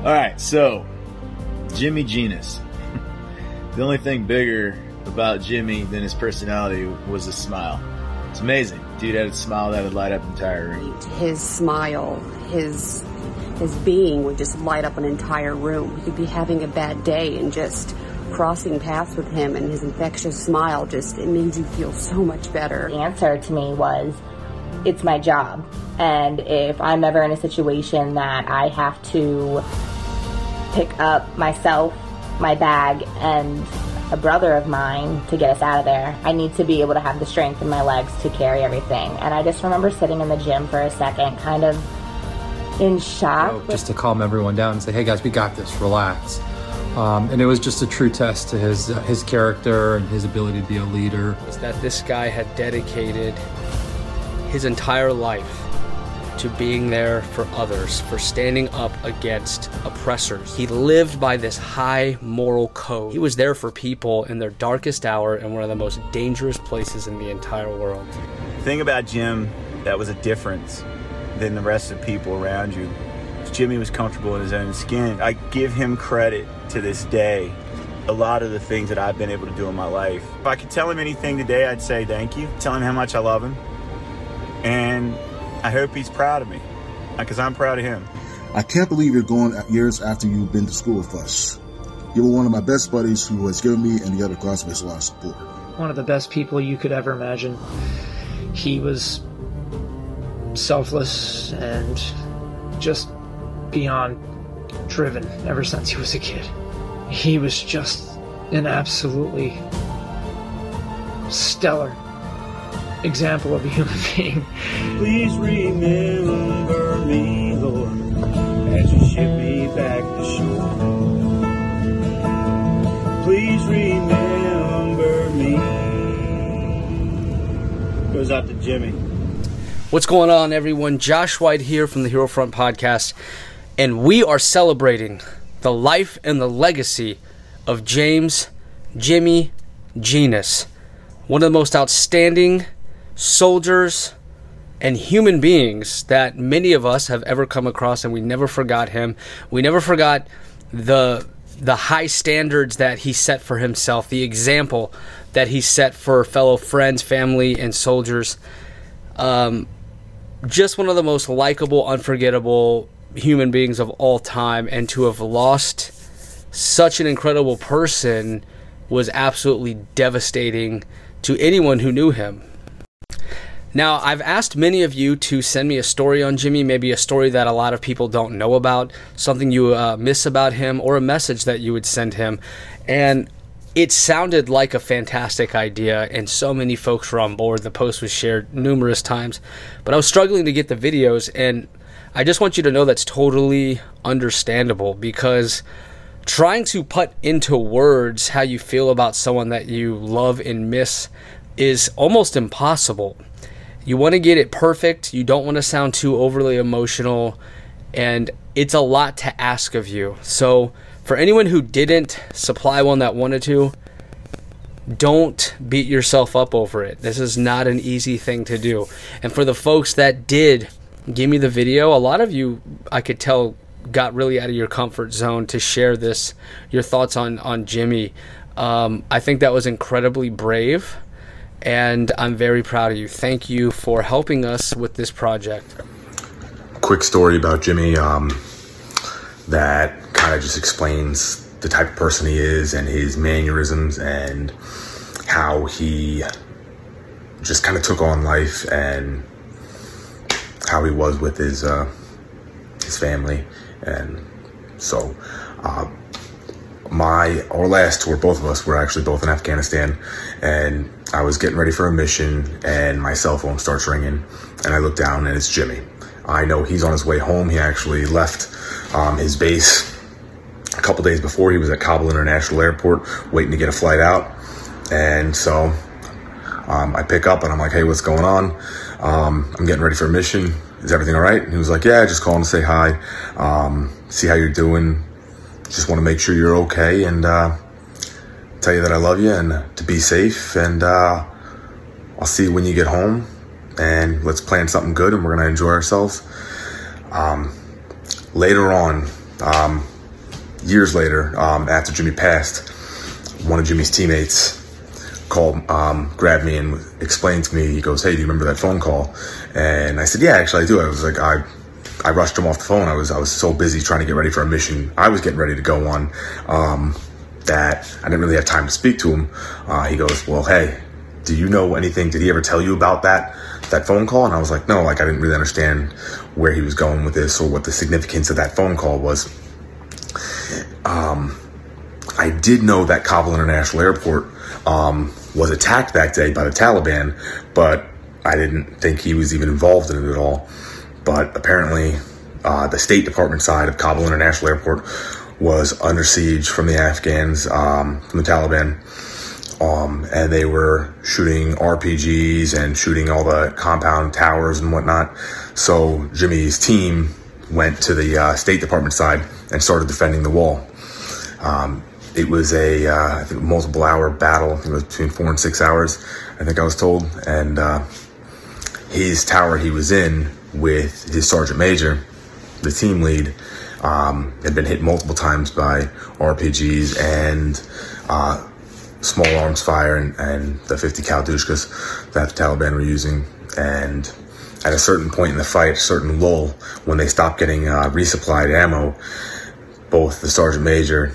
All right, so Jimmy Genus. the only thing bigger about Jimmy than his personality was a smile. It's amazing. Dude had a smile that would light up an entire room. His smile, his his being would just light up an entire room. You could be having a bad day and just crossing paths with him and his infectious smile just it made you feel so much better. The answer to me was it's my job. And if I'm ever in a situation that I have to pick up myself, my bag, and a brother of mine to get us out of there, I need to be able to have the strength in my legs to carry everything. And I just remember sitting in the gym for a second, kind of in shock. just to calm everyone down and say, hey guys, we got this, relax. Um, and it was just a true test to his uh, his character and his ability to be a leader. Was that this guy had dedicated his entire life to being there for others, for standing up against oppressors. He lived by this high moral code. He was there for people in their darkest hour in one of the most dangerous places in the entire world. The thing about Jim that was a difference than the rest of the people around you Jimmy was comfortable in his own skin. I give him credit to this day. A lot of the things that I've been able to do in my life. If I could tell him anything today, I'd say thank you. Tell him how much I love him. And I hope he's proud of me because I'm proud of him. I can't believe you're going years after you've been to school with us. You were one of my best buddies who has given me and the other classmates a lot of support. One of the best people you could ever imagine. He was selfless and just beyond driven ever since he was a kid. He was just an absolutely stellar example of a human being. Please remember me, Lord, as you ship me back to shore. Please remember me. Goes out to Jimmy. What's going on, everyone? Josh White here from the Hero Front Podcast, and we are celebrating the life and the legacy of James Jimmy Genus, one of the most outstanding soldiers and human beings that many of us have ever come across, and we never forgot him. We never forgot the the high standards that he set for himself, the example that he set for fellow friends, family, and soldiers. Um, just one of the most likable, unforgettable human beings of all time, and to have lost such an incredible person was absolutely devastating to anyone who knew him. Now, I've asked many of you to send me a story on Jimmy, maybe a story that a lot of people don't know about, something you uh, miss about him, or a message that you would send him. And it sounded like a fantastic idea, and so many folks were on board. The post was shared numerous times, but I was struggling to get the videos, and I just want you to know that's totally understandable because trying to put into words how you feel about someone that you love and miss is almost impossible you want to get it perfect. You don't want to sound too overly emotional. And it's a lot to ask of you. So, for anyone who didn't supply one that wanted to, don't beat yourself up over it. This is not an easy thing to do. And for the folks that did give me the video, a lot of you, I could tell, got really out of your comfort zone to share this, your thoughts on, on Jimmy. Um, I think that was incredibly brave and I'm very proud of you. Thank you for helping us with this project. Quick story about Jimmy um, that kind of just explains the type of person he is and his mannerisms and how he just kind of took on life and how he was with his uh, his family and so uh, my our last tour both of us were actually both in Afghanistan and I was getting ready for a mission and my cell phone starts ringing and I look down and it's Jimmy. I know he's on his way home. He actually left um, his base a couple days before. He was at Kabul International Airport waiting to get a flight out. And so um, I pick up and I'm like, hey, what's going on? Um, I'm getting ready for a mission. Is everything all right? And he was like, yeah, just calling to say hi, um, see how you're doing. Just want to make sure you're okay. And, uh, tell you that I love you and to be safe. And uh, I'll see you when you get home. And let's plan something good and we're going to enjoy ourselves. Um, later on, um, years later, um, after Jimmy passed, one of Jimmy's teammates called, um, grabbed me and explained to me. He goes, "Hey, do you remember that phone call?" And I said, "Yeah, actually, I do." I was like, I. I rushed him off the phone. I was I was so busy trying to get ready for a mission I was getting ready to go on um, that I didn't really have time to speak to him. Uh, he goes, "Well, hey, do you know anything? Did he ever tell you about that that phone call?" And I was like, "No, like I didn't really understand where he was going with this or what the significance of that phone call was." Um, I did know that Kabul International Airport um, was attacked that day by the Taliban, but I didn't think he was even involved in it at all. But apparently, uh, the State Department side of Kabul International Airport was under siege from the Afghans, um, from the Taliban. Um, and they were shooting RPGs and shooting all the compound towers and whatnot. So Jimmy's team went to the uh, State Department side and started defending the wall. Um, it was a uh, multiple hour battle. I think it was between four and six hours. I think I was told. And uh, his tower he was in with his sergeant major, the team lead, um, had been hit multiple times by RPGs and uh, small arms fire and, and the 50 cal Dushkas that the Taliban were using. And at a certain point in the fight, a certain lull, when they stopped getting uh, resupplied ammo, both the sergeant major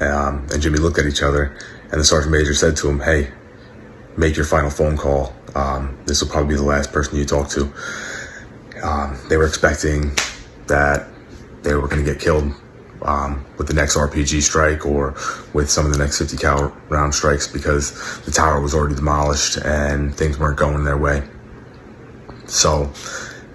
um, and Jimmy looked at each other, and the sergeant major said to him, "Hey, make your final phone call. Um, this will probably be the last person you talk to." Um, they were expecting that they were going to get killed um, with the next RPG strike or with some of the next 50 cal round strikes because the tower was already demolished and things weren't going their way. So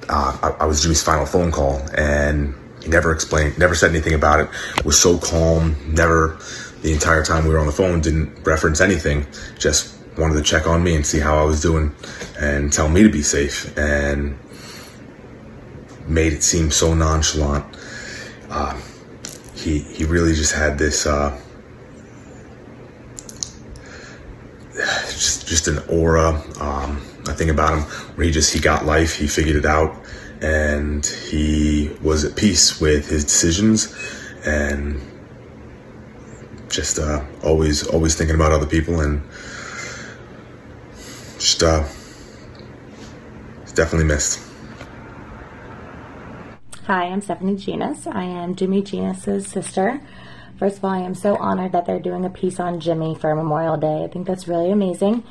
uh, I, I was Jimmy's final phone call, and he never explained, never said anything about it. Was so calm, never the entire time we were on the phone didn't reference anything. Just wanted to check on me and see how I was doing and tell me to be safe and made it seem so nonchalant. Uh, he he really just had this uh, just just an aura. Um, I think about him where he just he got life, he figured it out, and he was at peace with his decisions, and just uh, always always thinking about other people and just uh, definitely missed. Hi, I'm Stephanie Genus. I am Jimmy Genus's sister. First of all, I am so honored that they're doing a piece on Jimmy for Memorial Day. I think that's really amazing.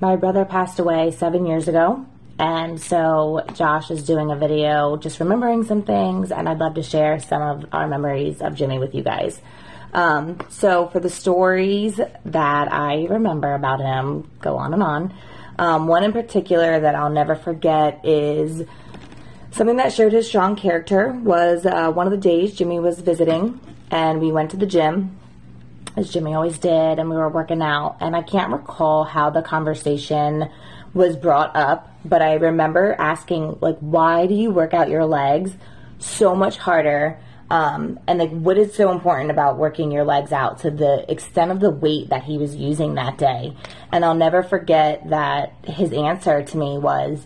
My brother passed away seven years ago, and so Josh is doing a video just remembering some things, and I'd love to share some of our memories of Jimmy with you guys. Um, so, for the stories that I remember about him, go on and on. Um, one in particular that I'll never forget is something that showed his strong character was uh, one of the days Jimmy was visiting, and we went to the gym, as Jimmy always did, and we were working out. And I can't recall how the conversation was brought up, but I remember asking, like, why do you work out your legs so much harder? Um, and like, what is so important about working your legs out to the extent of the weight that he was using that day? And I'll never forget that his answer to me was,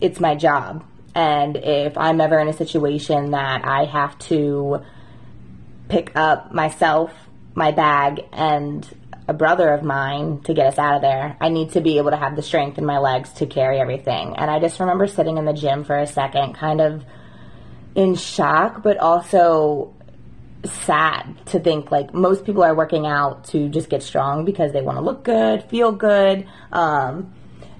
"It's my job." And if I'm ever in a situation that I have to pick up myself, my bag, and a brother of mine to get us out of there, I need to be able to have the strength in my legs to carry everything. And I just remember sitting in the gym for a second, kind of in shock, but also sad to think like most people are working out to just get strong because they want to look good, feel good. Um,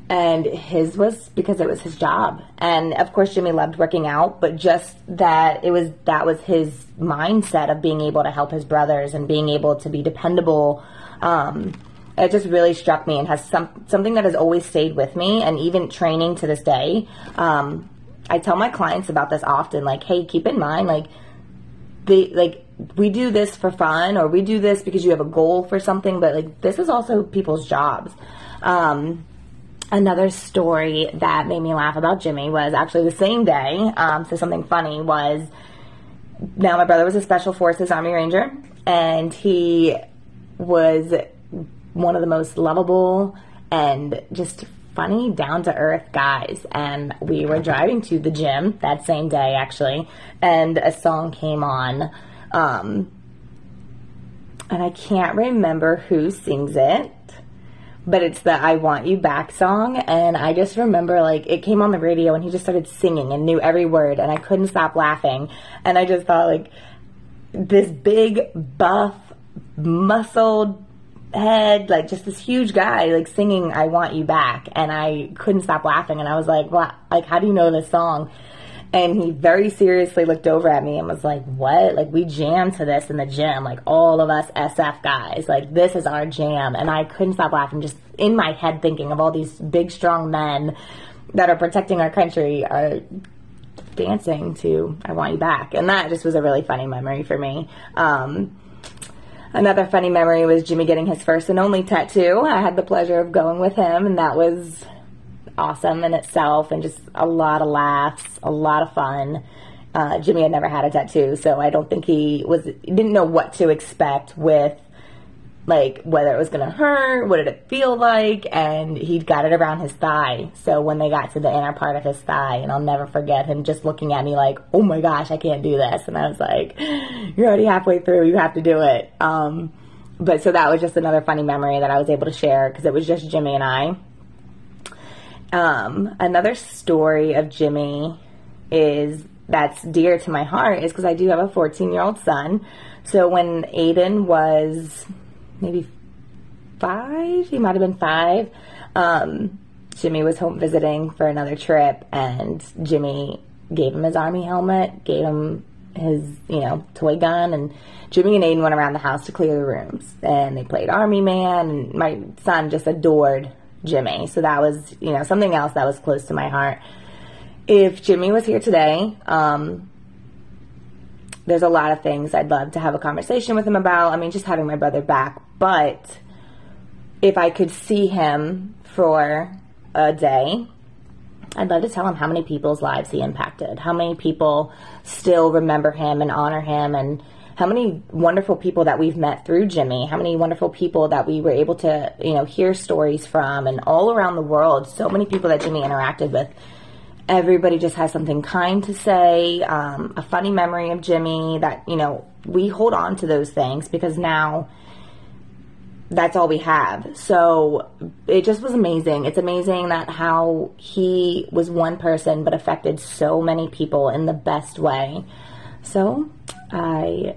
and his was because it was his job. And of course, Jimmy loved working out, but just that it was that was his mindset of being able to help his brothers and being able to be dependable. Um, it just really struck me and has some something that has always stayed with me, and even training to this day. Um, I tell my clients about this often, like, hey, keep in mind, like, they like we do this for fun or we do this because you have a goal for something, but like this is also people's jobs. Um, another story that made me laugh about Jimmy was actually the same day. Um, so something funny was now my brother was a special forces army ranger and he was one of the most lovable and just funny down to earth guys and we were driving to the gym that same day actually and a song came on um, and I can't remember who sings it, but it's the I Want You Back song. And I just remember like it came on the radio and he just started singing and knew every word, and I couldn't stop laughing. And I just thought, like, this big, buff, muscled head, like just this huge guy, like singing "I Want You Back," and I couldn't stop laughing. And I was like, "What? Like, how do you know this song?" And he very seriously looked over at me and was like, What? Like, we jam to this in the gym. Like, all of us SF guys. Like, this is our jam. And I couldn't stop laughing, just in my head thinking of all these big, strong men that are protecting our country are dancing to I Want You Back. And that just was a really funny memory for me. Um, another funny memory was Jimmy getting his first and only tattoo. I had the pleasure of going with him, and that was awesome in itself and just a lot of laughs, a lot of fun. Uh, Jimmy had never had a tattoo, so I don't think he was didn't know what to expect with like whether it was gonna hurt, what did it feel like, and he got it around his thigh. So when they got to the inner part of his thigh, and I'll never forget him just looking at me like, "Oh my gosh, I can't do this," and I was like, "You're already halfway through, you have to do it." Um, but so that was just another funny memory that I was able to share because it was just Jimmy and I. Um, another story of Jimmy is that's dear to my heart is because I do have a 14 year old son. So when Aiden was maybe five, he might have been five, um, Jimmy was home visiting for another trip, and Jimmy gave him his army helmet, gave him his, you know, toy gun, and Jimmy and Aiden went around the house to clear the rooms, and they played Army Man, and my son just adored Jimmy. So that was, you know, something else that was close to my heart. If Jimmy was here today, um, there's a lot of things I'd love to have a conversation with him about. I mean, just having my brother back. But if I could see him for a day, I'd love to tell him how many people's lives he impacted, how many people still remember him and honor him, and how many wonderful people that we've met through Jimmy, how many wonderful people that we were able to, you know, hear stories from, and all around the world, so many people that Jimmy interacted with. Everybody just has something kind to say, um, a funny memory of Jimmy that, you know, we hold on to those things because now that's all we have. So it just was amazing. It's amazing that how he was one person but affected so many people in the best way. So I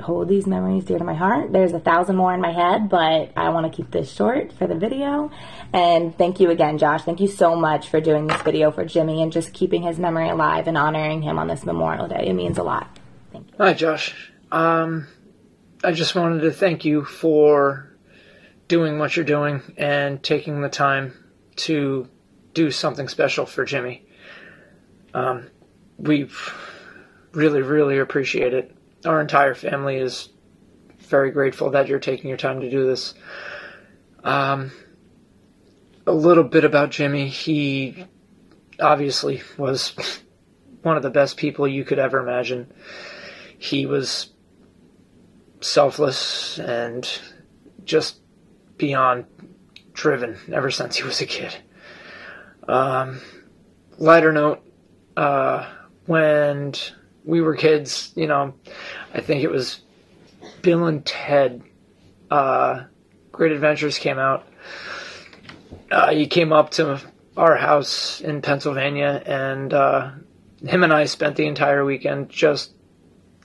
hold these memories dear to my heart. There's a thousand more in my head, but I want to keep this short for the video. And thank you again, Josh. Thank you so much for doing this video for Jimmy and just keeping his memory alive and honoring him on this Memorial Day. It means a lot. Thank you. Hi, Josh. Um, I just wanted to thank you for doing what you're doing and taking the time to do something special for Jimmy. Um, we really, really appreciate it. Our entire family is very grateful that you're taking your time to do this. Um, a little bit about Jimmy. He obviously was one of the best people you could ever imagine. He was selfless and just beyond driven ever since he was a kid. Um, lighter note, uh, when we were kids, you know, I think it was Bill and Ted, uh, Great Adventures came out. Uh, he came up to our house in Pennsylvania, and uh, him and I spent the entire weekend just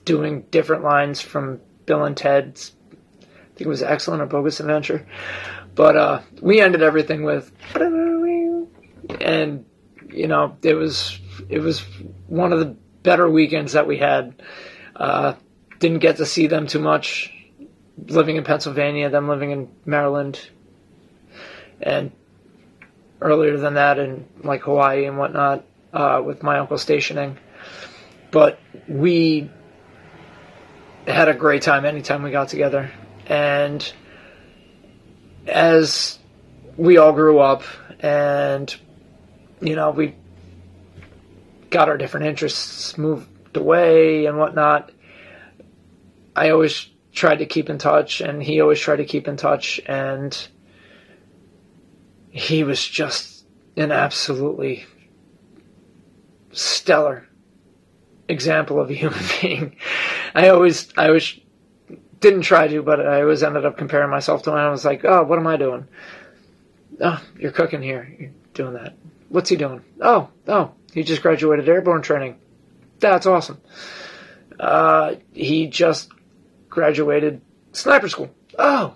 doing different lines from Bill and Ted's. I think it was Excellent or Bogus Adventure, but uh, we ended everything with, and you know, it was it was one of the better weekends that we had. Uh, didn't get to see them too much living in Pennsylvania, them living in Maryland, and earlier than that in like Hawaii and whatnot uh, with my uncle stationing. But we had a great time anytime we got together. And as we all grew up and, you know, we got our different interests moved away and whatnot, I always tried to keep in touch, and he always tried to keep in touch, and he was just an absolutely stellar example of a human being. I always, I always didn't try to, but I always ended up comparing myself to him. I was like, oh, what am I doing? Oh, you're cooking here. You're doing that. What's he doing? Oh, oh, he just graduated airborne training. That's awesome. Uh, he just graduated sniper school. Oh.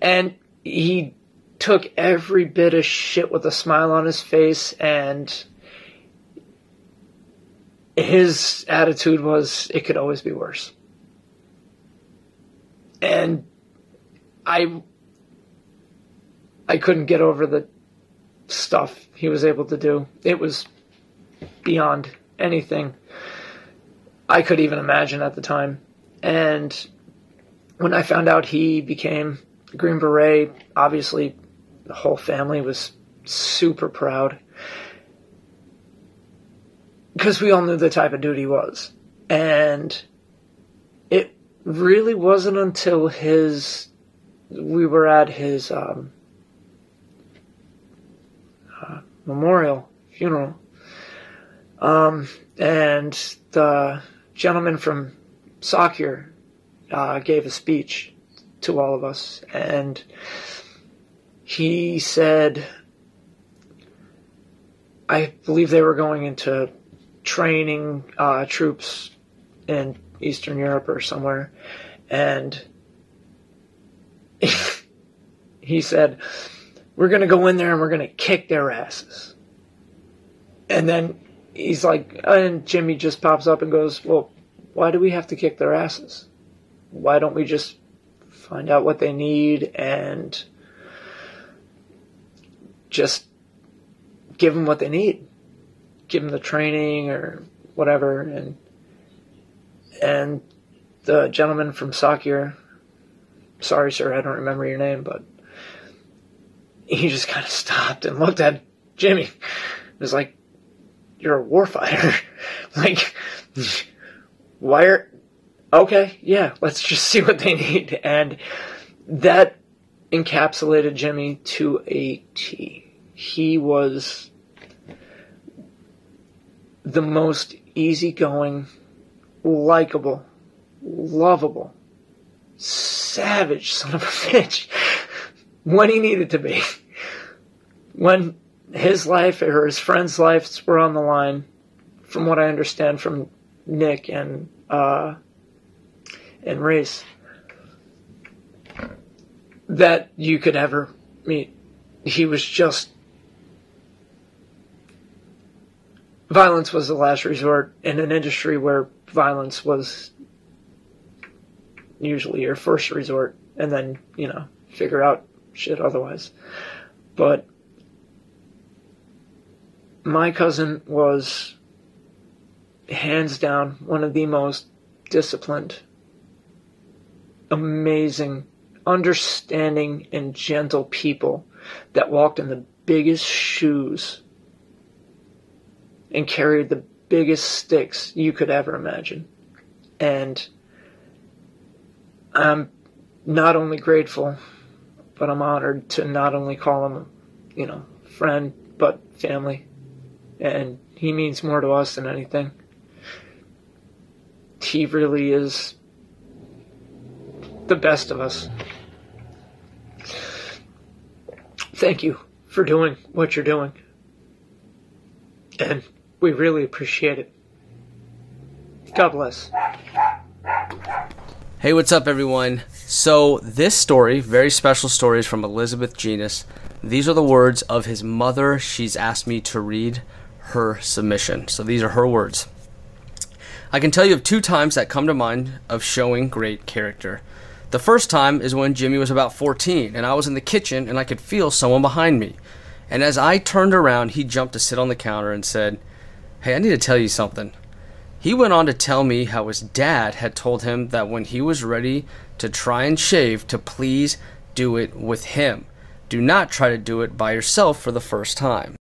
And he took every bit of shit with a smile on his face and his attitude was it could always be worse. And I I couldn't get over the stuff he was able to do. It was beyond anything I could even imagine at the time. And when I found out he became Green Beret, obviously the whole family was super proud. Because we all knew the type of dude he was. And it really wasn't until his. We were at his um, uh, memorial funeral. Um, and the gentleman from SOCEUR uh, gave a speech to all of us, and he said, I believe they were going into training uh, troops in Eastern Europe or somewhere, and he said, We're going to go in there and we're going to kick their asses. And then he's like, and Jimmy just pops up and goes, Well, why do we have to kick their asses? Why don't we just find out what they need and just give them what they need? Give them the training or whatever. And and the gentleman from SOCEUR, sorry, sir, I don't remember your name, but he just kind of stopped and looked at Jimmy. It was like, you're a warfighter. like, why are, okay, yeah, let's just see what they need. And that encapsulated Jimmy to a T. He was the most easygoing, likable, lovable, savage son of a bitch when he needed to be. When his life or his friends' lives were on the line, from what I understand from Nick and uh, and Race, that you could ever meet. He was just violence was the last resort in an industry where violence was usually your first resort, and then you know figure out shit otherwise. But my cousin was hands down one of the most disciplined, amazing, understanding, and gentle people that walked in the biggest shoes and carried the biggest sticks you could ever imagine. And I'm not only grateful, but I'm honored to not only call him, you know, friend, but family and he means more to us than anything. He really is the best of us. Thank you for doing what you're doing. And we really appreciate it. God bless. Hey, what's up, everyone? So, this story, very special story, is from Elizabeth Genus. These are the words of his mother. She's asked me to read her submission. So these are her words. I can tell you of two times that come to mind of showing great character. The first time is when Jimmy was about 14 and I was in the kitchen and I could feel someone behind me. And as I turned around, he jumped to sit on the counter and said, Hey, I need to tell you something. He went on to tell me how his dad had told him that when he was ready to try and shave, to please do it with him. Do not try to do it by yourself for the first time.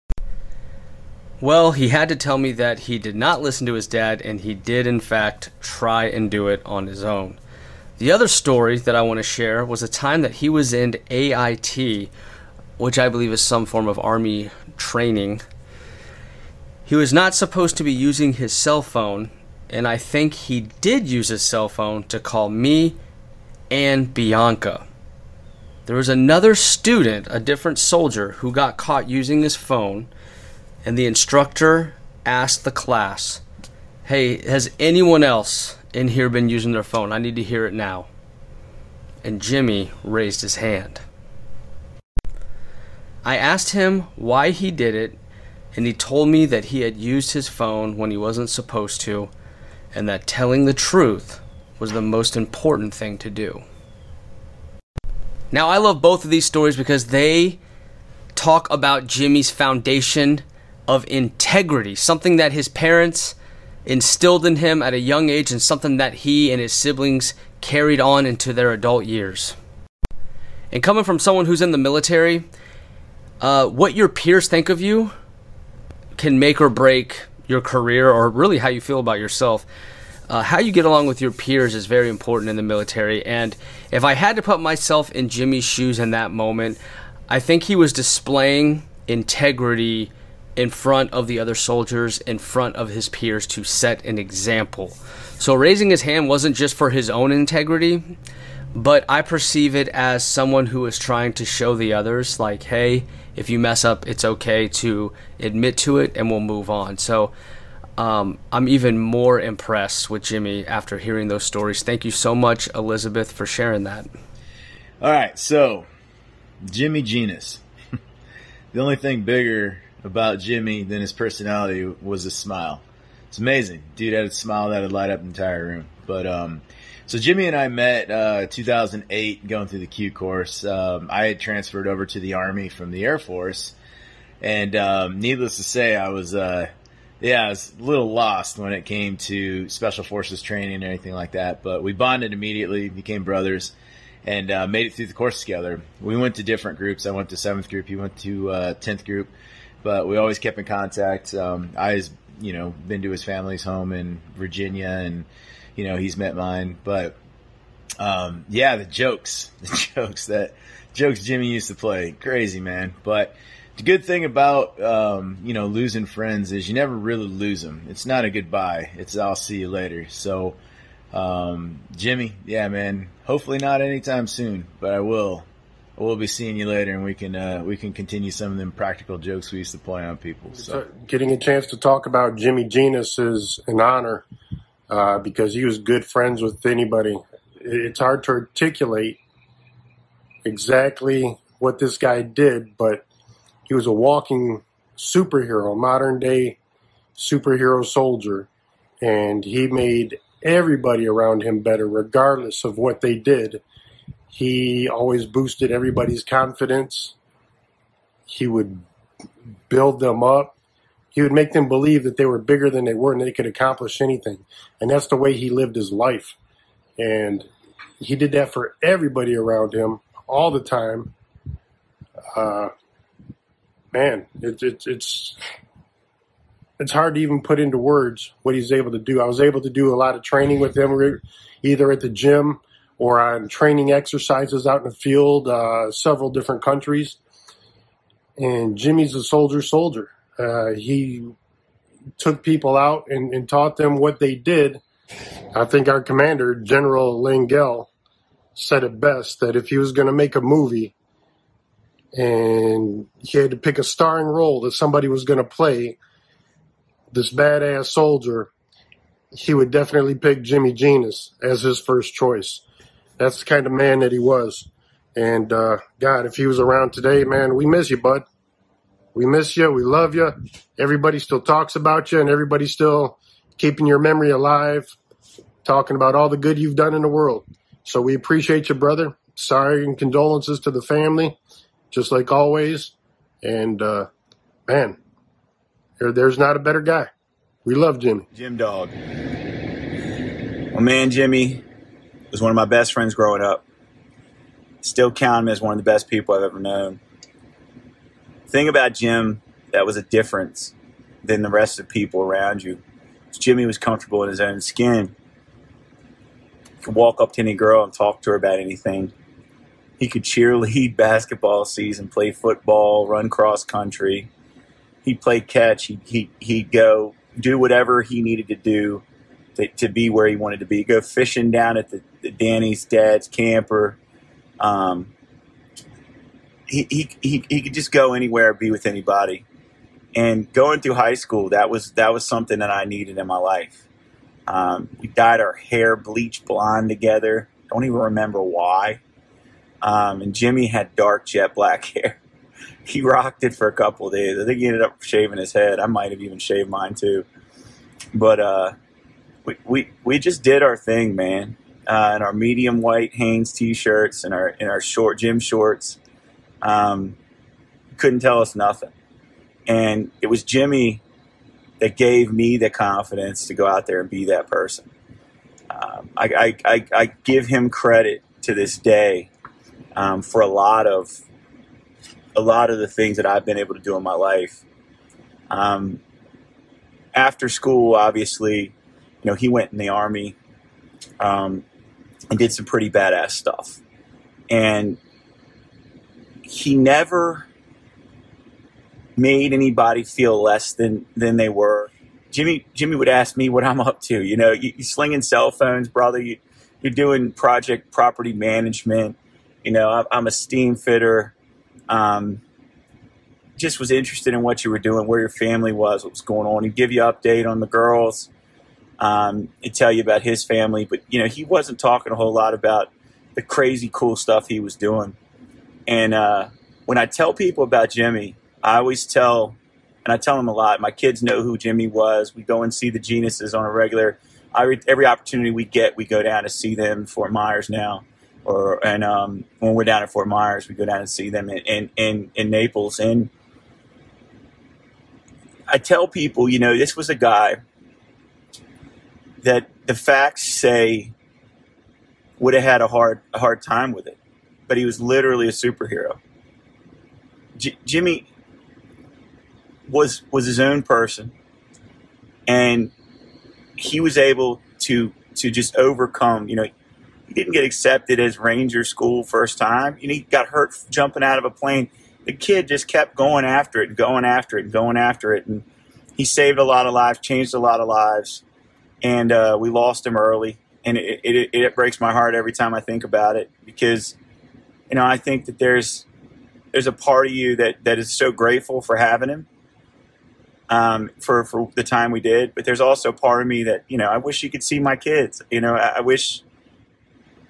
Well, he had to tell me that he did not listen to his dad and he did, in fact, try and do it on his own. The other story that I want to share was a time that he was in AIT, which I believe is some form of Army training. He was not supposed to be using his cell phone, and I think he did use his cell phone to call me and Bianca. There was another student, a different soldier, who got caught using his phone, and the instructor asked the class, Hey, has anyone else in here been using their phone? I need to hear it now. And Jimmy raised his hand. I asked him why he did it, and he told me that he had used his phone when he wasn't supposed to, and that telling the truth was the most important thing to do. Now, I love both of these stories because they talk about Jimmy's foundation of integrity, something that his parents instilled in him at a young age and something that he and his siblings carried on into their adult years. And coming from someone who's in the military, uh, what your peers think of you can make or break your career or really how you feel about yourself. Uh, how you get along with your peers is very important in the military. And if I had to put myself in Jimmy's shoes in that moment, I think he was displaying integrity in front of the other soldiers, in front of his peers to set an example. So raising his hand wasn't just for his own integrity, but I perceive it as someone who is trying to show the others, like, hey, if you mess up, it's okay to admit to it and we'll move on. So um, I'm even more impressed with Jimmy after hearing those stories. Thank you so much, Elizabeth, for sharing that. All right, so Jimmy Genus. the only thing bigger about Jimmy than his personality was his smile. It's amazing. Dude had a smile that would light up the entire room. But um, so Jimmy and I met uh, 2008 going through the Q course. Um, I had transferred over to the Army from the Air Force, and um, needless to say, I was uh, yeah, I was a little lost when it came to Special Forces training and anything like that. But we bonded immediately, became brothers, and uh, made it through the course together. We went to different groups. I went to seventh group. He went to uh, tenth group, but we always kept in contact. Um, I was you know, been to his family's home in Virginia and, you know, he's met mine. But, um, yeah, the jokes, the jokes that jokes Jimmy used to play. Crazy, man. But the good thing about, um, you know, losing friends is you never really lose them. It's not a goodbye. It's I'll see you later. So, um, Jimmy, yeah, man, hopefully not anytime soon, but I will we'll be seeing you later, and we can uh, we can continue some of them practical jokes we used to play on people. So, getting a chance to talk about Jimmy Genus is an honor uh, because he was good friends with anybody. It's hard to articulate exactly what this guy did, but he was a walking superhero, modern day superhero soldier, and he made everybody around him better, regardless of what they did he always boosted everybody's confidence. He would build them up. He would make them believe that they were bigger than they were and they could accomplish anything. And that's the way he lived his life. And he did that for everybody around him all the time. Uh, man, it, it, it's it's hard to even put into words what he's able to do. I was able to do a lot of training with him, either at the gym or on training exercises out in the field, uh, several different countries. And Jimmy's a soldier soldier. Uh, he took people out and, and, taught them what they did. I think our commander, General Langell, said it best that if he was going to make a movie and he had to pick a starring role that somebody was going to play this badass soldier, he would definitely pick Jimmy Genus as his first choice that's the kind of man that he was. And uh, God, if he was around today, man, we miss you, bud. We miss you. We love you. Everybody still talks about you, and everybody's still keeping your memory alive, talking about all the good you've done in the world. So we appreciate you, brother. Sorry and condolences to the family, just like always. And uh, man, there, there's not a better guy. We love Jimmy. Jim Dog. My man Jimmy was one of my best friends growing up. Still count him as one of the best people I've ever known. Thing about Jim that was a difference than the rest of the people around you Jimmy was comfortable in his own skin. He could walk up to any girl and talk to her about anything. He could cheerlead basketball season, play football, run cross country. He'd play catch. He'd, he, he'd go do whatever he needed to do to, to be where he wanted to be. Go fishing down at the, the Danny's dad's camper. Um, he, he, he, could just go anywhere, be with anybody. And going through high school, that was that was something that I needed in my life. Um, we dyed our hair bleach blonde together. Don't even remember why. Um, and Jimmy had dark jet black hair. He rocked it for a couple days. I think he ended up shaving his head. I might have even shaved mine too. But uh, we, we we just did our thing, man. Uh, in our medium white Hanes t-shirts and our in our short gym shorts. Um, couldn't tell us nothing. And it was Jimmy that gave me the confidence to go out there and be that person. Um, I, I, I, I, give him credit to this day um, for a lot of a lot of the things that I've been able to do in my life. Um, after school, obviously, you know, he went in the army um, and did some pretty badass stuff, and he never made anybody feel less than than they were. Jimmy Jimmy would ask me what I'm up to. You know, you, you slinging cell phones, brother. You, you're doing project property management. You know, I, I'm a steam fitter. Um, just was interested in what you were doing, where your family was, what was going on. He'd give you update on the girls. Um, he'd tell you about his family, but you know, he wasn't talking a whole lot about the crazy cool stuff he was doing. And uh, when I tell people about Jimmy, I always tell, and I tell them a lot. My kids know who Jimmy was. We go and see the Genuses on a regular. I, every opportunity we get, we go down to see them. Fort Myers now, or and um, when we're down at Fort Myers, we go down and see them in in, in, in Naples. And I tell people, you know, this was a guy that the facts say would have had a hard a hard time with it, but he was literally a superhero. J- Jimmy was was his own person, and he was able to to just overcome. You know, he didn't get accepted as Ranger School first time. You know, he got hurt jumping out of a plane. The kid just kept going after it and going after it and going after it, and he saved a lot of lives, changed a lot of lives, and uh, we lost him early. And it, it, it breaks my heart every time I think about it because, you know, I think that there's there's a part of you that, that is so grateful for having him um, for for the time we did. But there's also part of me that you know I wish he could see my kids. You know, I, I wish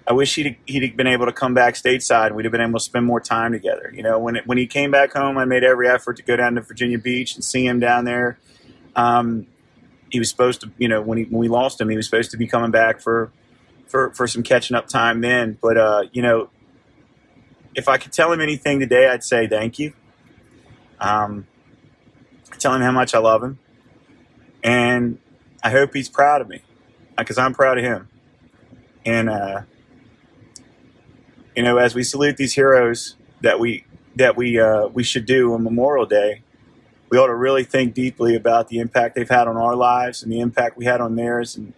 I wish he'd he'd been able to come back stateside. and We'd have been able to spend more time together. You know, when it, when he came back home, I made every effort to go down to Virginia Beach and see him down there. Um, he was supposed to, you know, when he when we lost him, he was supposed to be coming back for for for some catching up time then. But uh, you know, if I could tell him anything today, I'd say thank you. Um, tell him how much I love him, and I hope he's proud of me because I'm proud of him. And uh, you know, as we salute these heroes that we that we uh, we should do on Memorial Day, we ought to really think deeply about the impact they've had on our lives and the impact we had on theirs, and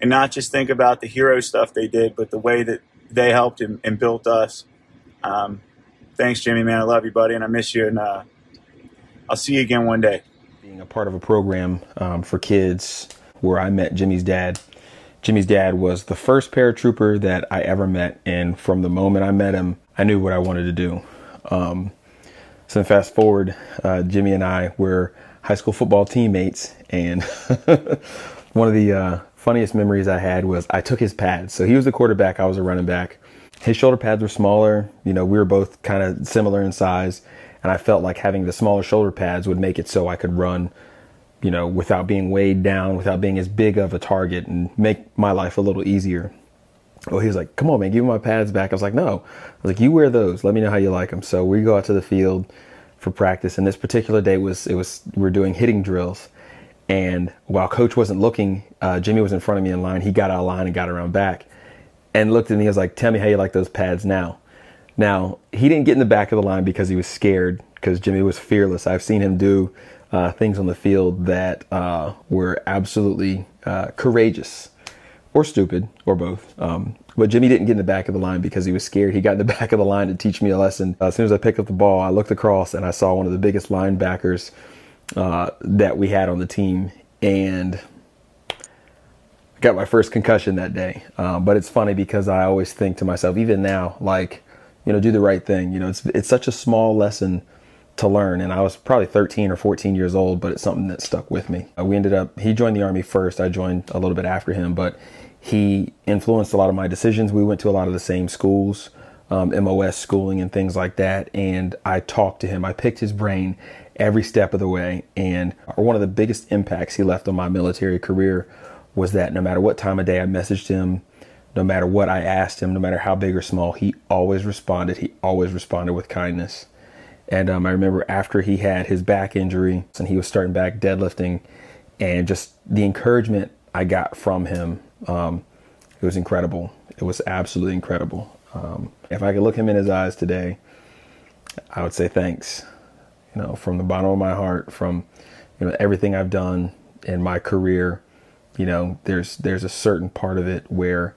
and not just think about the hero stuff they did, but the way that they helped and, and built us. Um, thanks, Jimmy, man. I love you, buddy, and I miss you. And uh, I'll see you again one day. Being a part of a program um, for kids where I met Jimmy's dad. Jimmy's dad was the first paratrooper that I ever met, and from the moment I met him, I knew what I wanted to do. Um, so fast forward, uh, Jimmy and I were high school football teammates, and one of the uh, funniest memories I had was I took his pads. So he was the quarterback, I was a running back. His shoulder pads were smaller. You know, we were both kind of similar in size and I felt like having the smaller shoulder pads would make it so I could run, you know, without being weighed down, without being as big of a target, and make my life a little easier. Well, he was like, "Come on, man, give me my pads back." I was like, "No." I was like, "You wear those. Let me know how you like them." So we go out to the field for practice, and this particular day was it was we are doing hitting drills, and while coach wasn't looking, uh, Jimmy was in front of me in line. He got out of line and got around back, and looked at me. He was like, "Tell me how you like those pads now." Now, he didn't get in the back of the line because he was scared, because Jimmy was fearless. I've seen him do uh, things on the field that uh, were absolutely uh, courageous or stupid or both. Um, but Jimmy didn't get in the back of the line because he was scared. He got in the back of the line to teach me a lesson. As soon as I picked up the ball, I looked across and I saw one of the biggest linebackers uh, that we had on the team. And got my first concussion that day. Um, but it's funny because I always think to myself, even now, like, you know, do the right thing. You know, it's it's such a small lesson to learn. And I was probably 13 or 14 years old, but it's something that stuck with me. Uh, we ended up, he joined the Army first. I joined a little bit after him, but he influenced a lot of my decisions. We went to a lot of the same schools, um, MOS schooling and things like that. And I talked to him, I picked his brain every step of the way. And one of the biggest impacts he left on my military career was that no matter what time of day I messaged him, no matter what I asked him, no matter how big or small, he always responded. He always responded with kindness. And um, I remember after he had his back injury and he was starting back deadlifting, and just the encouragement I got from him, um, it was incredible. It was absolutely incredible. Um, if I could look him in his eyes today, I would say thanks. You know, from the bottom of my heart, from you know everything I've done in my career. You know, there's there's a certain part of it where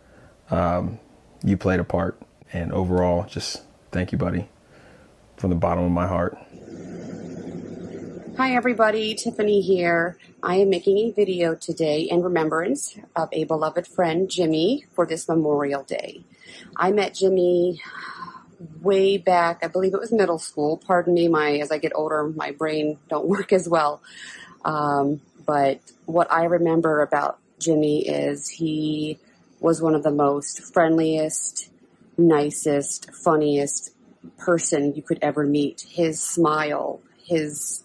um, you played a part, and overall, just thank you, buddy from the bottom of my heart. Hi, everybody. Tiffany here. I am making a video today in remembrance of a beloved friend, Jimmy, for this Memorial Day. I met Jimmy way back, I believe it was middle school. Pardon me, my as I get older, my brain don't work as well. Um, but what I remember about Jimmy is he was one of the most friendliest, nicest, funniest, person you could ever meet. His smile, his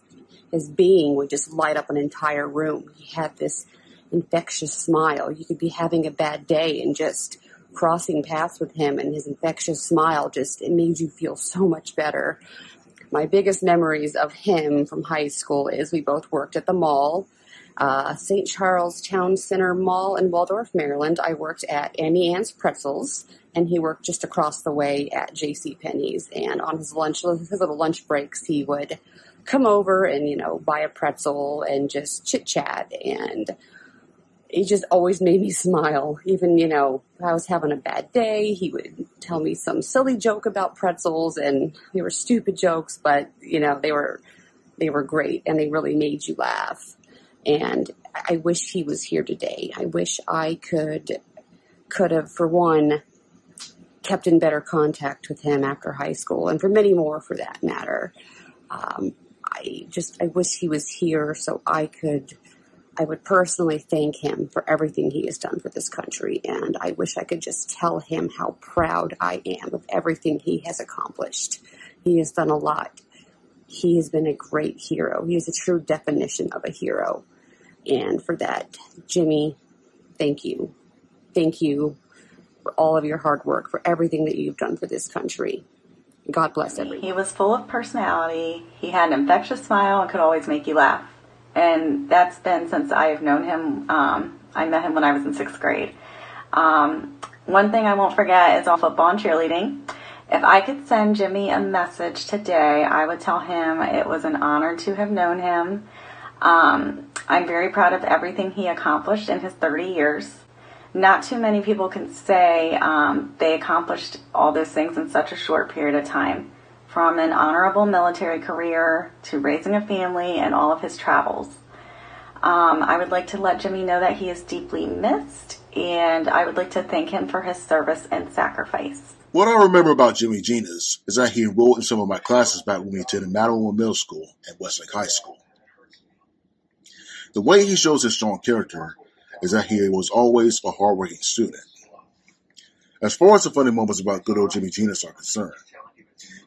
his being would just light up an entire room. He had this infectious smile. You could be having a bad day and just crossing paths with him and his infectious smile just it made you feel so much better. My biggest memories of him from high school is we both worked at the mall uh, St. Charles Town Center Mall in Waldorf, Maryland. I worked at Auntie Anne's Pretzels, and he worked just across the way at J.C. Penney's. And on his lunch, his little lunch breaks, he would come over and you know buy a pretzel and just chit chat and he just always made me smile. Even, you know, I was having a bad day, he would tell me some silly joke about pretzels and they were stupid jokes, but you know, they were they were great and they really made you laugh. And I wish he was here today. I wish I could could have, for one, kept in better contact with him after high school, and for many more, for that matter. Um, I just I wish he was here so I could. I would personally thank him for everything he has done for this country, and I wish I could just tell him how proud I am of everything he has accomplished. He has done a lot. He has been a great hero. He is a true definition of a hero. And for that, Jimmy, thank you. Thank you for all of your hard work, for everything that you've done for this country. God bless everyone. He was full of personality. He had an infectious smile and could always make you laugh. And that's been since I have known him. Um, I met him when I was in sixth grade. Um, one thing I won't forget is on football and cheerleading. If I could send Jimmy a message today, I would tell him it was an honor to have known him. Um, I'm very proud of everything he accomplished in his 30 years. Not too many people can say um, they accomplished all those things in such a short period of time. From an honorable military career to raising a family and all of his travels. Um, I would like to let Jimmy know that he is deeply missed, and I would like to thank him for his service and sacrifice. What I remember about Jimmy Genus is that he enrolled in some of my classes back when we attended Madeline Middle School and Westlake High School. The way he shows his strong character is that he was always a hardworking student. As far as the funny moments about good old Jimmy Genus are concerned,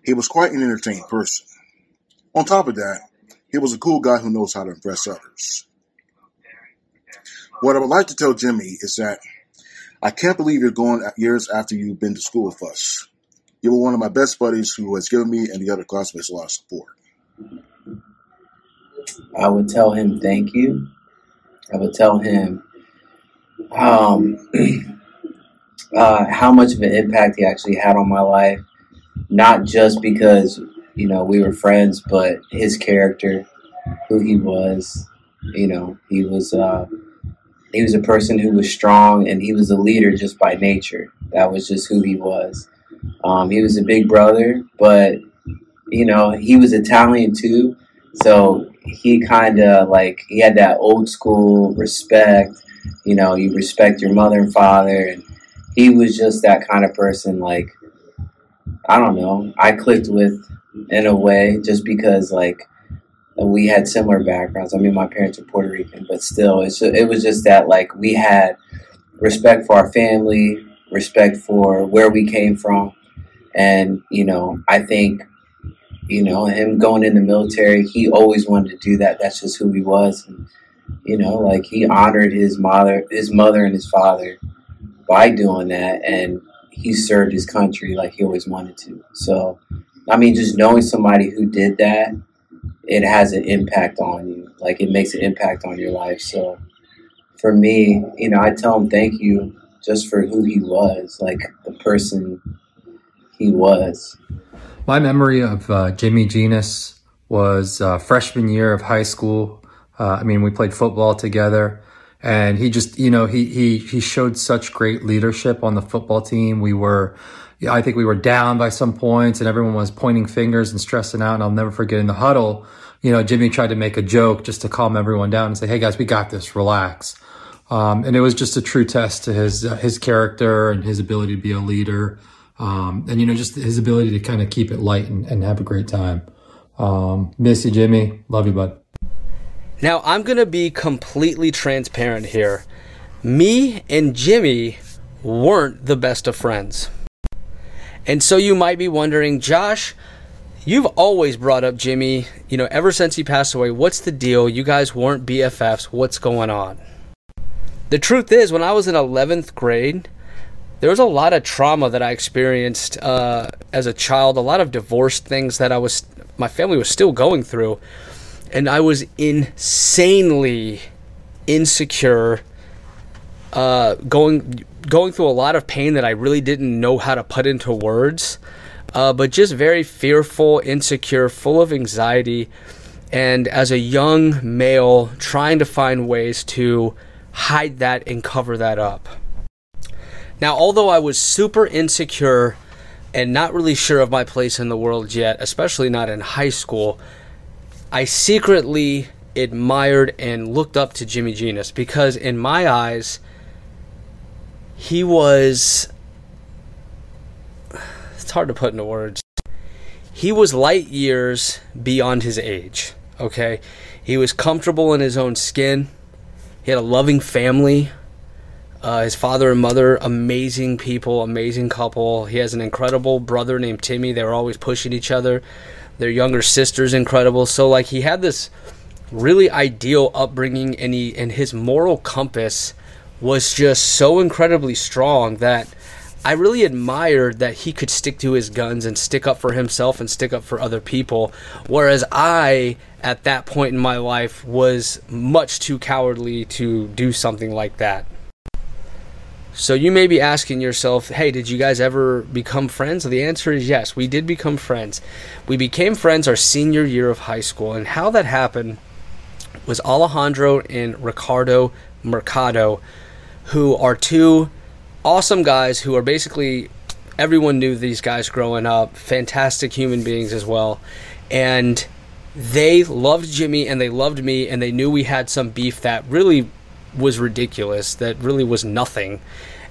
he was quite an entertaining person. On top of that, he was a cool guy who knows how to impress others. What I would like to tell Jimmy is that I can't believe you're going years after you've been to school with us. You were one of my best buddies who has given me and the other classmates a lot of support. I would tell him thank you. I would tell him um, uh, how much of an impact he actually had on my life, not just because you know we were friends, but his character, who he was. You know, he was uh, he was a person who was strong, and he was a leader just by nature. That was just who he was. Um, he was a big brother, but you know he was Italian too, so he kind of like he had that old school respect you know, you respect your mother and father. And he was just that kind of person. Like, I don't know, I clicked with in a way just because, like, we had similar backgrounds. I mean, my parents are Puerto Rican, but still, it's it was just that like we had respect for our family, respect for where we came from, and you know, I think you know him going in the military, he always wanted to do that. That's just who he was, and you know, like he honored his mother, his mother, and his father by doing that, and he served his country like he always wanted to. So, I mean, just knowing somebody who did that it has an impact on you. Like it makes an impact on your life. So for me, you know, I tell him thank you just for who he was, like the person he was. My memory of uh, Jimmy Genus was uh, freshman year of high school. Uh, I mean, we played football together, and he just, you know, he he he showed such great leadership on the football team. We were I think we were down by some points and everyone was pointing fingers and stressing out. And I'll never forget in the huddle, you know, Jimmy tried to make a joke just to calm everyone down and say, Hey guys, we got this, relax. Um, and it was just a true test to his, uh, his character and his ability to be a leader. Um, and you know, just his ability to kind of keep it light and, and have a great time. Um, miss you, Jimmy. Love you, bud. Now I'm going to be completely transparent here. Me and Jimmy weren't the best of friends. And so you might be wondering, Josh, you've always brought up Jimmy, you know, ever since he passed away. What's the deal? You guys weren't BFFs. What's going on? The truth is, when I was in 11th grade, there was a lot of trauma that I experienced uh, as a child, a lot of divorce things that I was, my family was still going through. And I was insanely insecure, uh, going going through a lot of pain that I really didn't know how to put into words, uh, but just very fearful, insecure, full of anxiety. And as a young male, trying to find ways to hide that and cover that up. Now, although I was super insecure and not really sure of my place in the world yet, especially not in high school, I secretly admired and looked up to Jimmy Genus because, in my eyes, he was it's hard to put into words. He was light years beyond his age okay? He was comfortable in his own skin. He had a loving family. Uh, his father and mother amazing people amazing couple. He has an incredible brother named timmy. They were always pushing each other. Their younger sister's incredible. So like he had this really ideal upbringing and he and his moral compass was just so incredibly strong that I really admired that he could stick to his guns and stick up for himself and stick up for other people. Whereas I, at that point in my life, was much too cowardly to do something like that. So you may be asking yourself, hey, did you guys ever become friends? The answer is yes, we did become friends. We became friends our senior year of high school, and how that happened was Alejandro and Ricardo Mercado who are two awesome guys who are basically everyone knew these guys growing up, fantastic human beings as well. And they loved Jimmy and they loved me and they knew we had some beef that really was ridiculous, that really was nothing.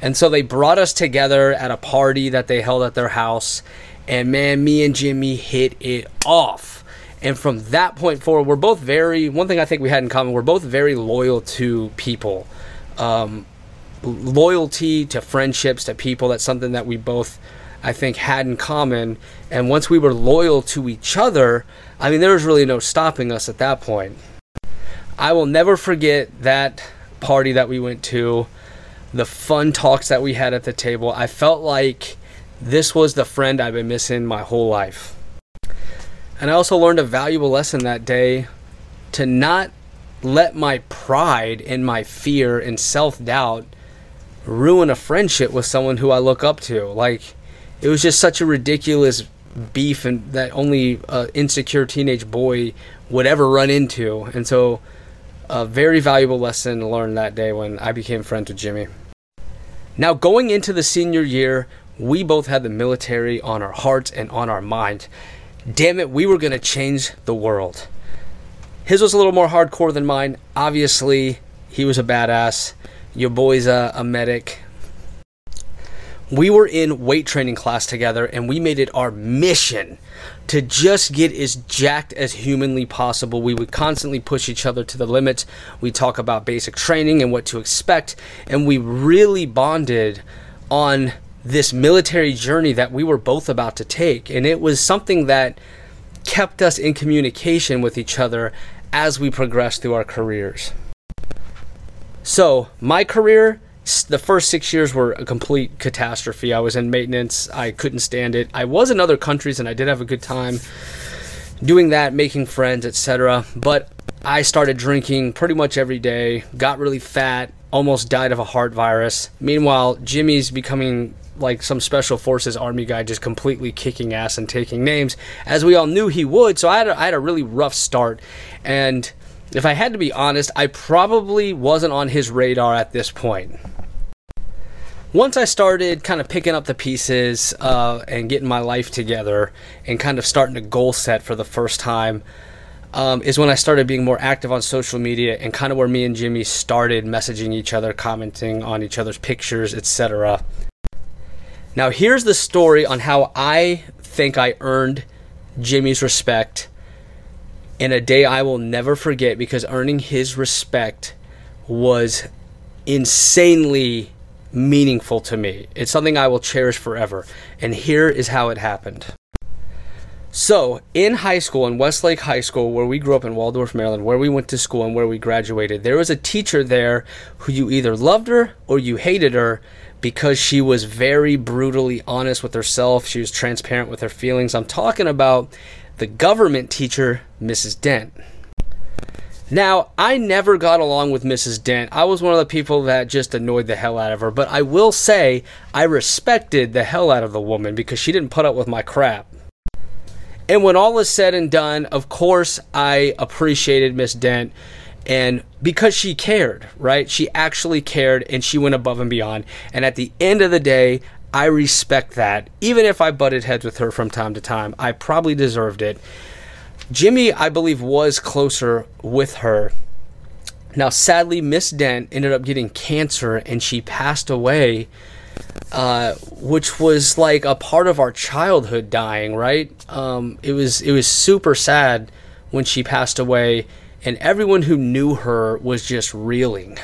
And so they brought us together at a party that they held at their house. And man, me and Jimmy hit it off. And from that point forward, we're both very, one thing I think we had in common, we're both very loyal to people. Um, loyalty to friendships to people that's something that we both I think had in common. And once we were loyal to each other I mean there was really no stopping us at that point. I will never forget that party that we went to the fun talks that we had at the table. I felt like this was the friend I've been missing my whole life. And I also learned a valuable lesson that day to not let my pride and my fear and self-doubt ruin a friendship with someone who I look up to. Like, it was just such a ridiculous beef and that only an insecure teenage boy would ever run into. And so, a very valuable lesson learned that day when I became friends with Jimmy. Now, going into the senior year, we both had the military on our hearts and on our mind. Damn it, we were going to change the world. His was a little more hardcore than mine. Obviously, he was a badass Your boy's a, a medic. We were in weight training class together and we made it our mission to just get as jacked as humanly possible. We would constantly push each other to the limits. We talk about basic training and what to expect, and we really bonded on this military journey that we were both about to take. And it was something that kept us in communication with each other as we progressed through our careers. So, my career, the first six years were a complete catastrophe. I was in maintenance, I couldn't stand it. I was in other countries and I did have a good time doing that, making friends, etc. But I started drinking pretty much every day, got really fat, almost died of a heart virus. Meanwhile, Jimmy's becoming like some special forces army guy just completely kicking ass and taking names as we all knew he would so I had, a, I had a really rough start and if i had to be honest i probably wasn't on his radar at this point once i started kind of picking up the pieces uh, and getting my life together and kind of starting to goal set for the first time um, is when I started being more active on social media and kind of where me and Jimmy started messaging each other, commenting on each other's pictures, etc. Now, here's the story on how I think I earned Jimmy's respect in a day I will never forget because earning his respect was insanely meaningful to me. It's something I will cherish forever. And here is how it happened. So, in high school, in Westlake High School, where we grew up in Waldorf, Maryland, where we went to school and where we graduated, there was a teacher there who you either loved her or you hated her because she was very brutally honest with herself. She was transparent with her feelings. I'm talking about the government teacher, Mrs. Dent. Now, I never got along with Mrs. Dent. I was one of the people that just annoyed the hell out of her, but I will say I respected the hell out of the woman because she didn't put up with my crap. And when all is said and done, of course, I appreciated Miss Dent. And because she cared, right? She actually cared and she went above and beyond. And at the end of the day, I respect that. Even if I butted heads with her from time to time, I probably deserved it. Jimmy, I believe, was closer with her. Now, sadly, Miss Dent ended up getting cancer and she passed away uh, which was like a part of our childhood dying. Right? Um, it was it was super sad when she passed away, and everyone who knew her was just reeling.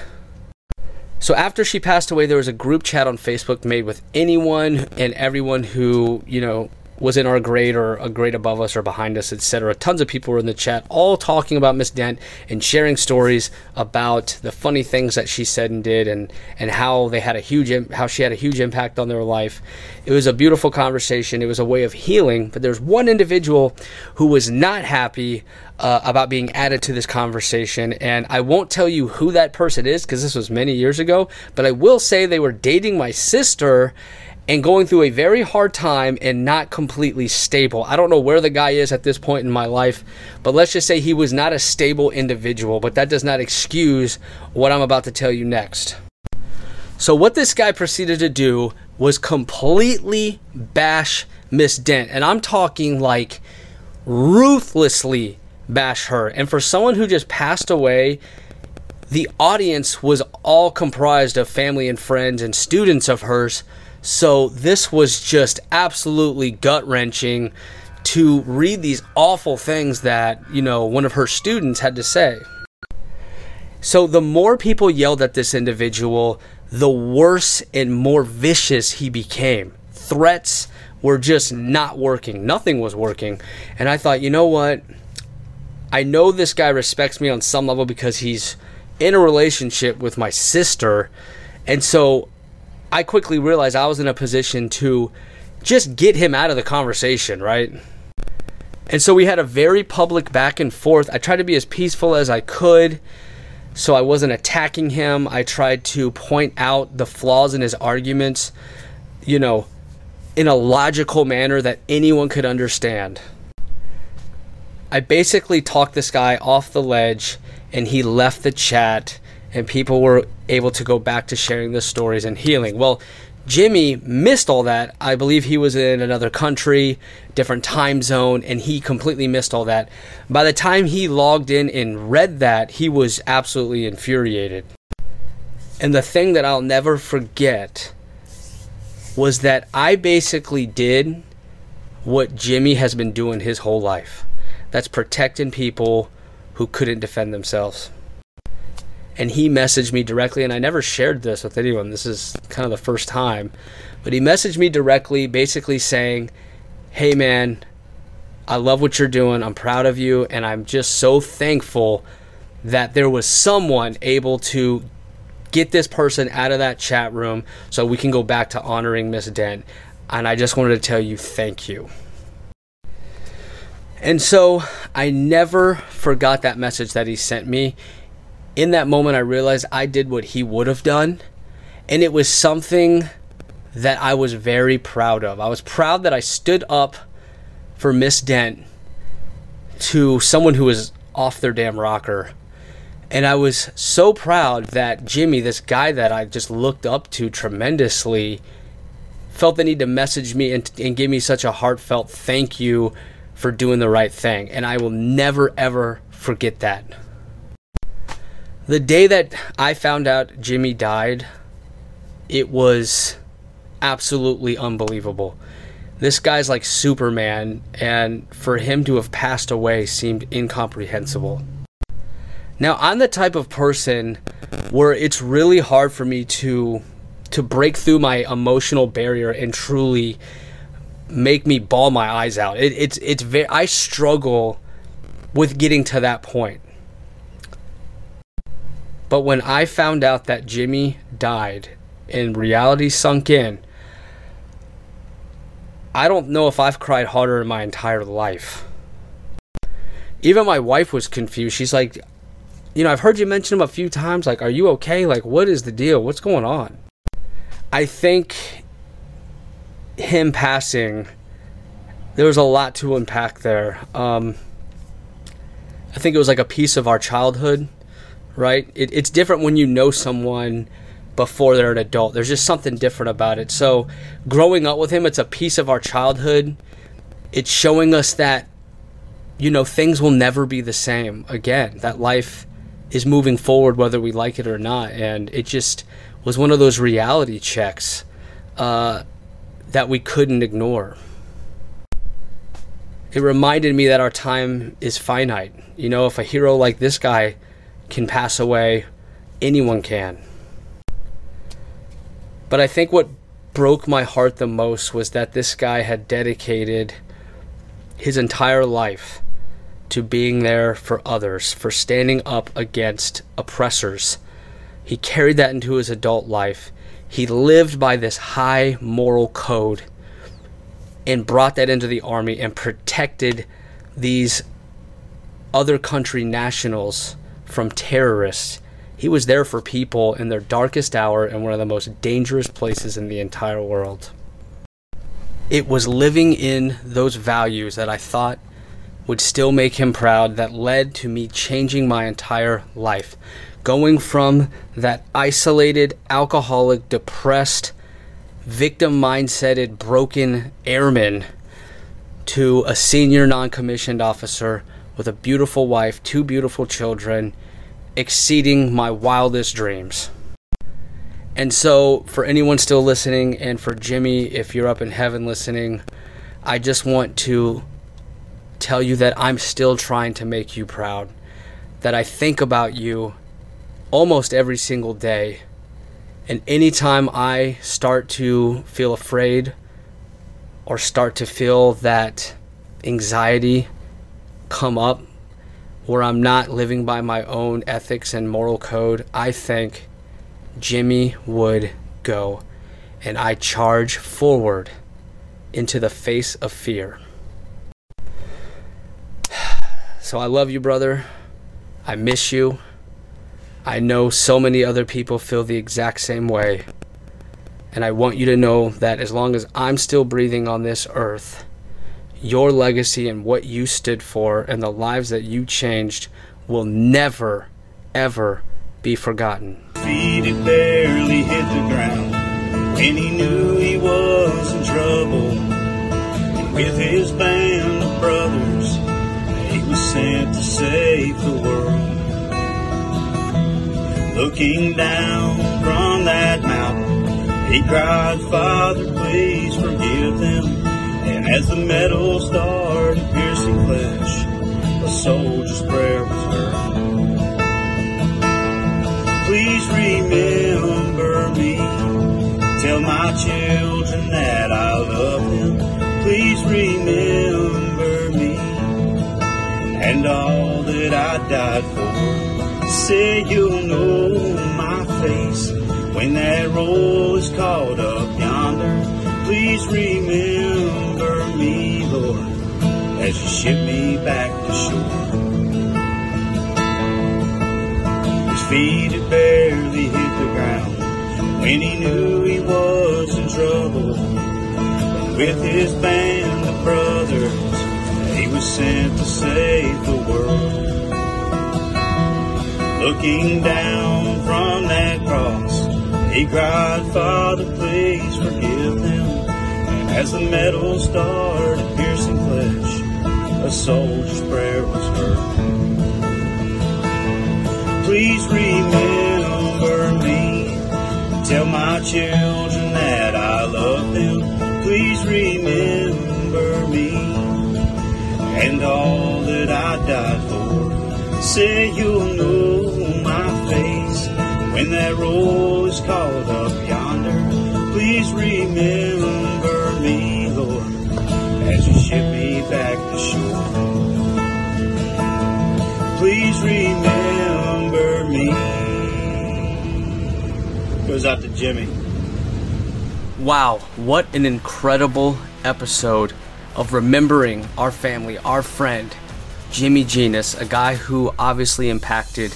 So after she passed away, there was a group chat on Facebook made with anyone and everyone who you know was in our grade or a grade above us or behind us, etc. Tons of people were in the chat, all talking about Miss Dent and sharing stories about the funny things that she said and did, and and how they had a huge how she had a huge impact on their life. It was a beautiful conversation. It was a way of healing. But there's one individual who was not happy uh, about being added to this conversation, and I won't tell you who that person is because this was many years ago. But I will say they were dating my sister and going through a very hard time and not completely stable. I don't know where the guy is at this point in my life, but let's just say he was not a stable individual, but that does not excuse what I'm about to tell you next. So, what this guy proceeded to do was completely bash Miss Dent, and I'm talking like ruthlessly bash her. And for someone who just passed away, the audience was all comprised of family and friends and students of hers so this was just absolutely gut wrenching to read these awful things that, you know, one of her students had to say. So the more people yelled at this individual, the worse and more vicious he became. Threats were just not working. Nothing was working. And I thought, you know what? I know this guy respects me on some level because he's in a relationship with my sister. And so I quickly realized I was in a position to just get him out of the conversation, right? And so we had a very public back and forth. I tried to be as peaceful as I could so I wasn't attacking him. I tried to point out the flaws in his arguments, you know, in a logical manner that anyone could understand. I basically talked this guy off the ledge and he left the chat and people were able to go back to sharing the stories and healing. Well, Jimmy missed all that. I believe he was in another country, different time zone, and he completely missed all that. By the time he logged in and read that, he was absolutely infuriated. And the thing that I'll never forget was that I basically did what Jimmy has been doing his whole life. That's protecting people who couldn't defend themselves. And he messaged me directly, and I never shared this with anyone. This is kind of the first time. But he messaged me directly, basically saying, Hey, man, I love what you're doing. I'm proud of you. And I'm just so thankful that there was someone able to get this person out of that chat room so we can go back to honoring Miss Dent. And I just wanted to tell you thank you. And so I never forgot that message that he sent me. In that moment, I realized I did what he would have done. And it was something that I was very proud of. I was proud that I stood up for Miss Dent to someone who was off their damn rocker. And I was so proud that Jimmy, this guy that I just looked up to tremendously, felt the need to message me and, and give me such a heartfelt thank you for doing the right thing. And I will never, ever forget that. The day that I found out Jimmy died, it was absolutely unbelievable. This guy's like Superman, and for him to have passed away seemed incomprehensible. Now, I'm the type of person where it's really hard for me to to break through my emotional barrier and truly make me bawl my eyes out. It, it's it's I struggle with getting to that point. But when I found out that Jimmy died and reality sunk in, I don't know if I've cried harder in my entire life. Even my wife was confused. She's like, you know, I've heard you mention him a few times. Like, are you okay? Like, what is the deal? What's going on? I think him passing, there was a lot to unpack there. Um, I think it was like a piece of our childhood, right? It, it's different when you know someone before they're an adult. There's just something different about it. So, growing up with him, it's a piece of our childhood. It's showing us that, you know, things will never be the same again. That life is moving forward whether we like it or not. And it just was one of those reality checks uh, that we couldn't ignore. It reminded me that our time is finite. You know, if a hero like this guy can pass away, anyone can. But I think what broke my heart the most was that this guy had dedicated his entire life to being there for others, for standing up against oppressors. He carried that into his adult life. He lived by this high moral code and brought that into the army and protected these other country nationals from terrorists he was there for people in their darkest hour in one of the most dangerous places in the entire world. It was living in those values that I thought would still make him proud that led to me changing my entire life. Going from that isolated, alcoholic, depressed, victim mindseted, broken airman to a senior non commissioned officer with a beautiful wife, two beautiful children exceeding my wildest dreams. And so, for anyone still listening, and for Jimmy, if you're up in heaven listening, I just want to tell you that I'm still trying to make you proud. That I think about you almost every single day. And anytime I start to feel afraid or start to feel that anxiety come up where I'm not living by my own ethics and moral code, I think Jimmy would go. And I charge forward into the face of fear. So I love you, brother. I miss you. I know so many other people feel the exact same way. And I want you to know that as long as I'm still breathing on this earth, your legacy and what you stood for and the lives that you changed will never, ever be forgotten. Feet had barely hit the ground he knew he was in trouble. And with his band of brothers, he was sent to save the world. Looking down from that mountain. He cried, Father, please forgive them. As the metal started piercing flesh, a soldier's prayer was heard. Please remember me. Tell my children that I love them. Please remember me and all that I died for. Say you'll know my face when that roll is called up yonder. Please remember as you ship me back to shore. His feet had barely hit the ground when he knew he was in trouble. With his band of brothers, he was sent to save the world. Looking down from that cross, he cried, Father, please forgive them. And as the metal started piercing a soldier's prayer was heard. Please remember me. Tell my children that I love them. Please remember me and all that I died for. Say you'll know my face when that roll is called up yonder. Please remember Please remember me. Goes out to Jimmy. Wow, what an incredible episode of remembering our family, our friend, Jimmy Genus, a guy who obviously impacted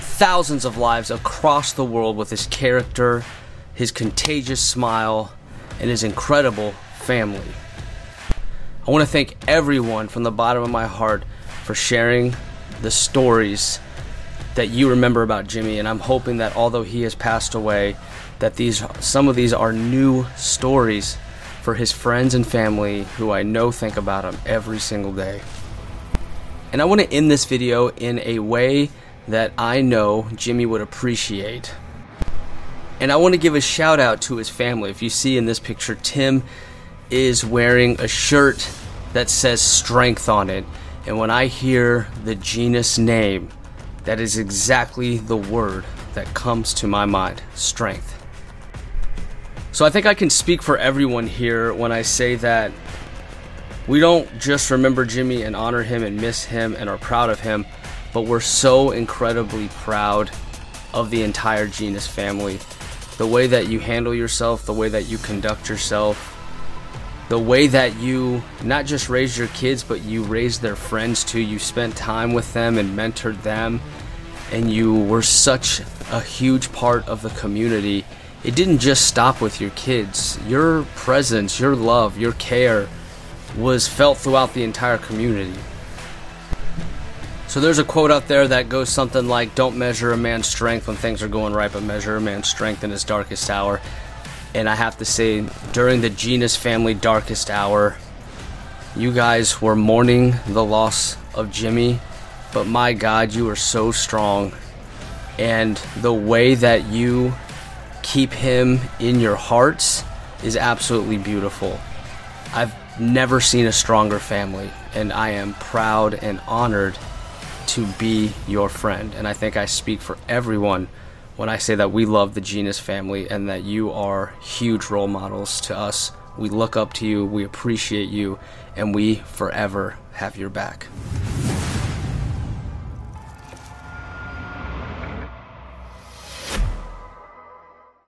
thousands of lives across the world with his character, his contagious smile, and his incredible family. I want to thank everyone from the bottom of my heart for sharing the stories that you remember about Jimmy and I'm hoping that although he has passed away that these some of these are new stories for his friends and family who I know think about him every single day. And I want to end this video in a way that I know Jimmy would appreciate. And I want to give a shout out to his family. If you see in this picture, Tim is wearing a shirt that says strength on it. And when I hear the genus name, that is exactly the word that comes to my mind strength. So I think I can speak for everyone here when I say that we don't just remember Jimmy and honor him and miss him and are proud of him, but we're so incredibly proud of the entire genus family. The way that you handle yourself, the way that you conduct yourself, the way that you not just raised your kids, but you raised their friends too. You spent time with them and mentored them, and you were such a huge part of the community. It didn't just stop with your kids. Your presence, your love, your care was felt throughout the entire community. So there's a quote out there that goes something like Don't measure a man's strength when things are going right, but measure a man's strength in his darkest hour. And I have to say, during the Genus family darkest hour, you guys were mourning the loss of Jimmy, but my God, you are so strong. And the way that you keep him in your hearts is absolutely beautiful. I've never seen a stronger family, and I am proud and honored to be your friend. And I think I speak for everyone when I say that we love the Genus family and that you are huge role models to us. We look up to you, we appreciate you, and we forever have your back.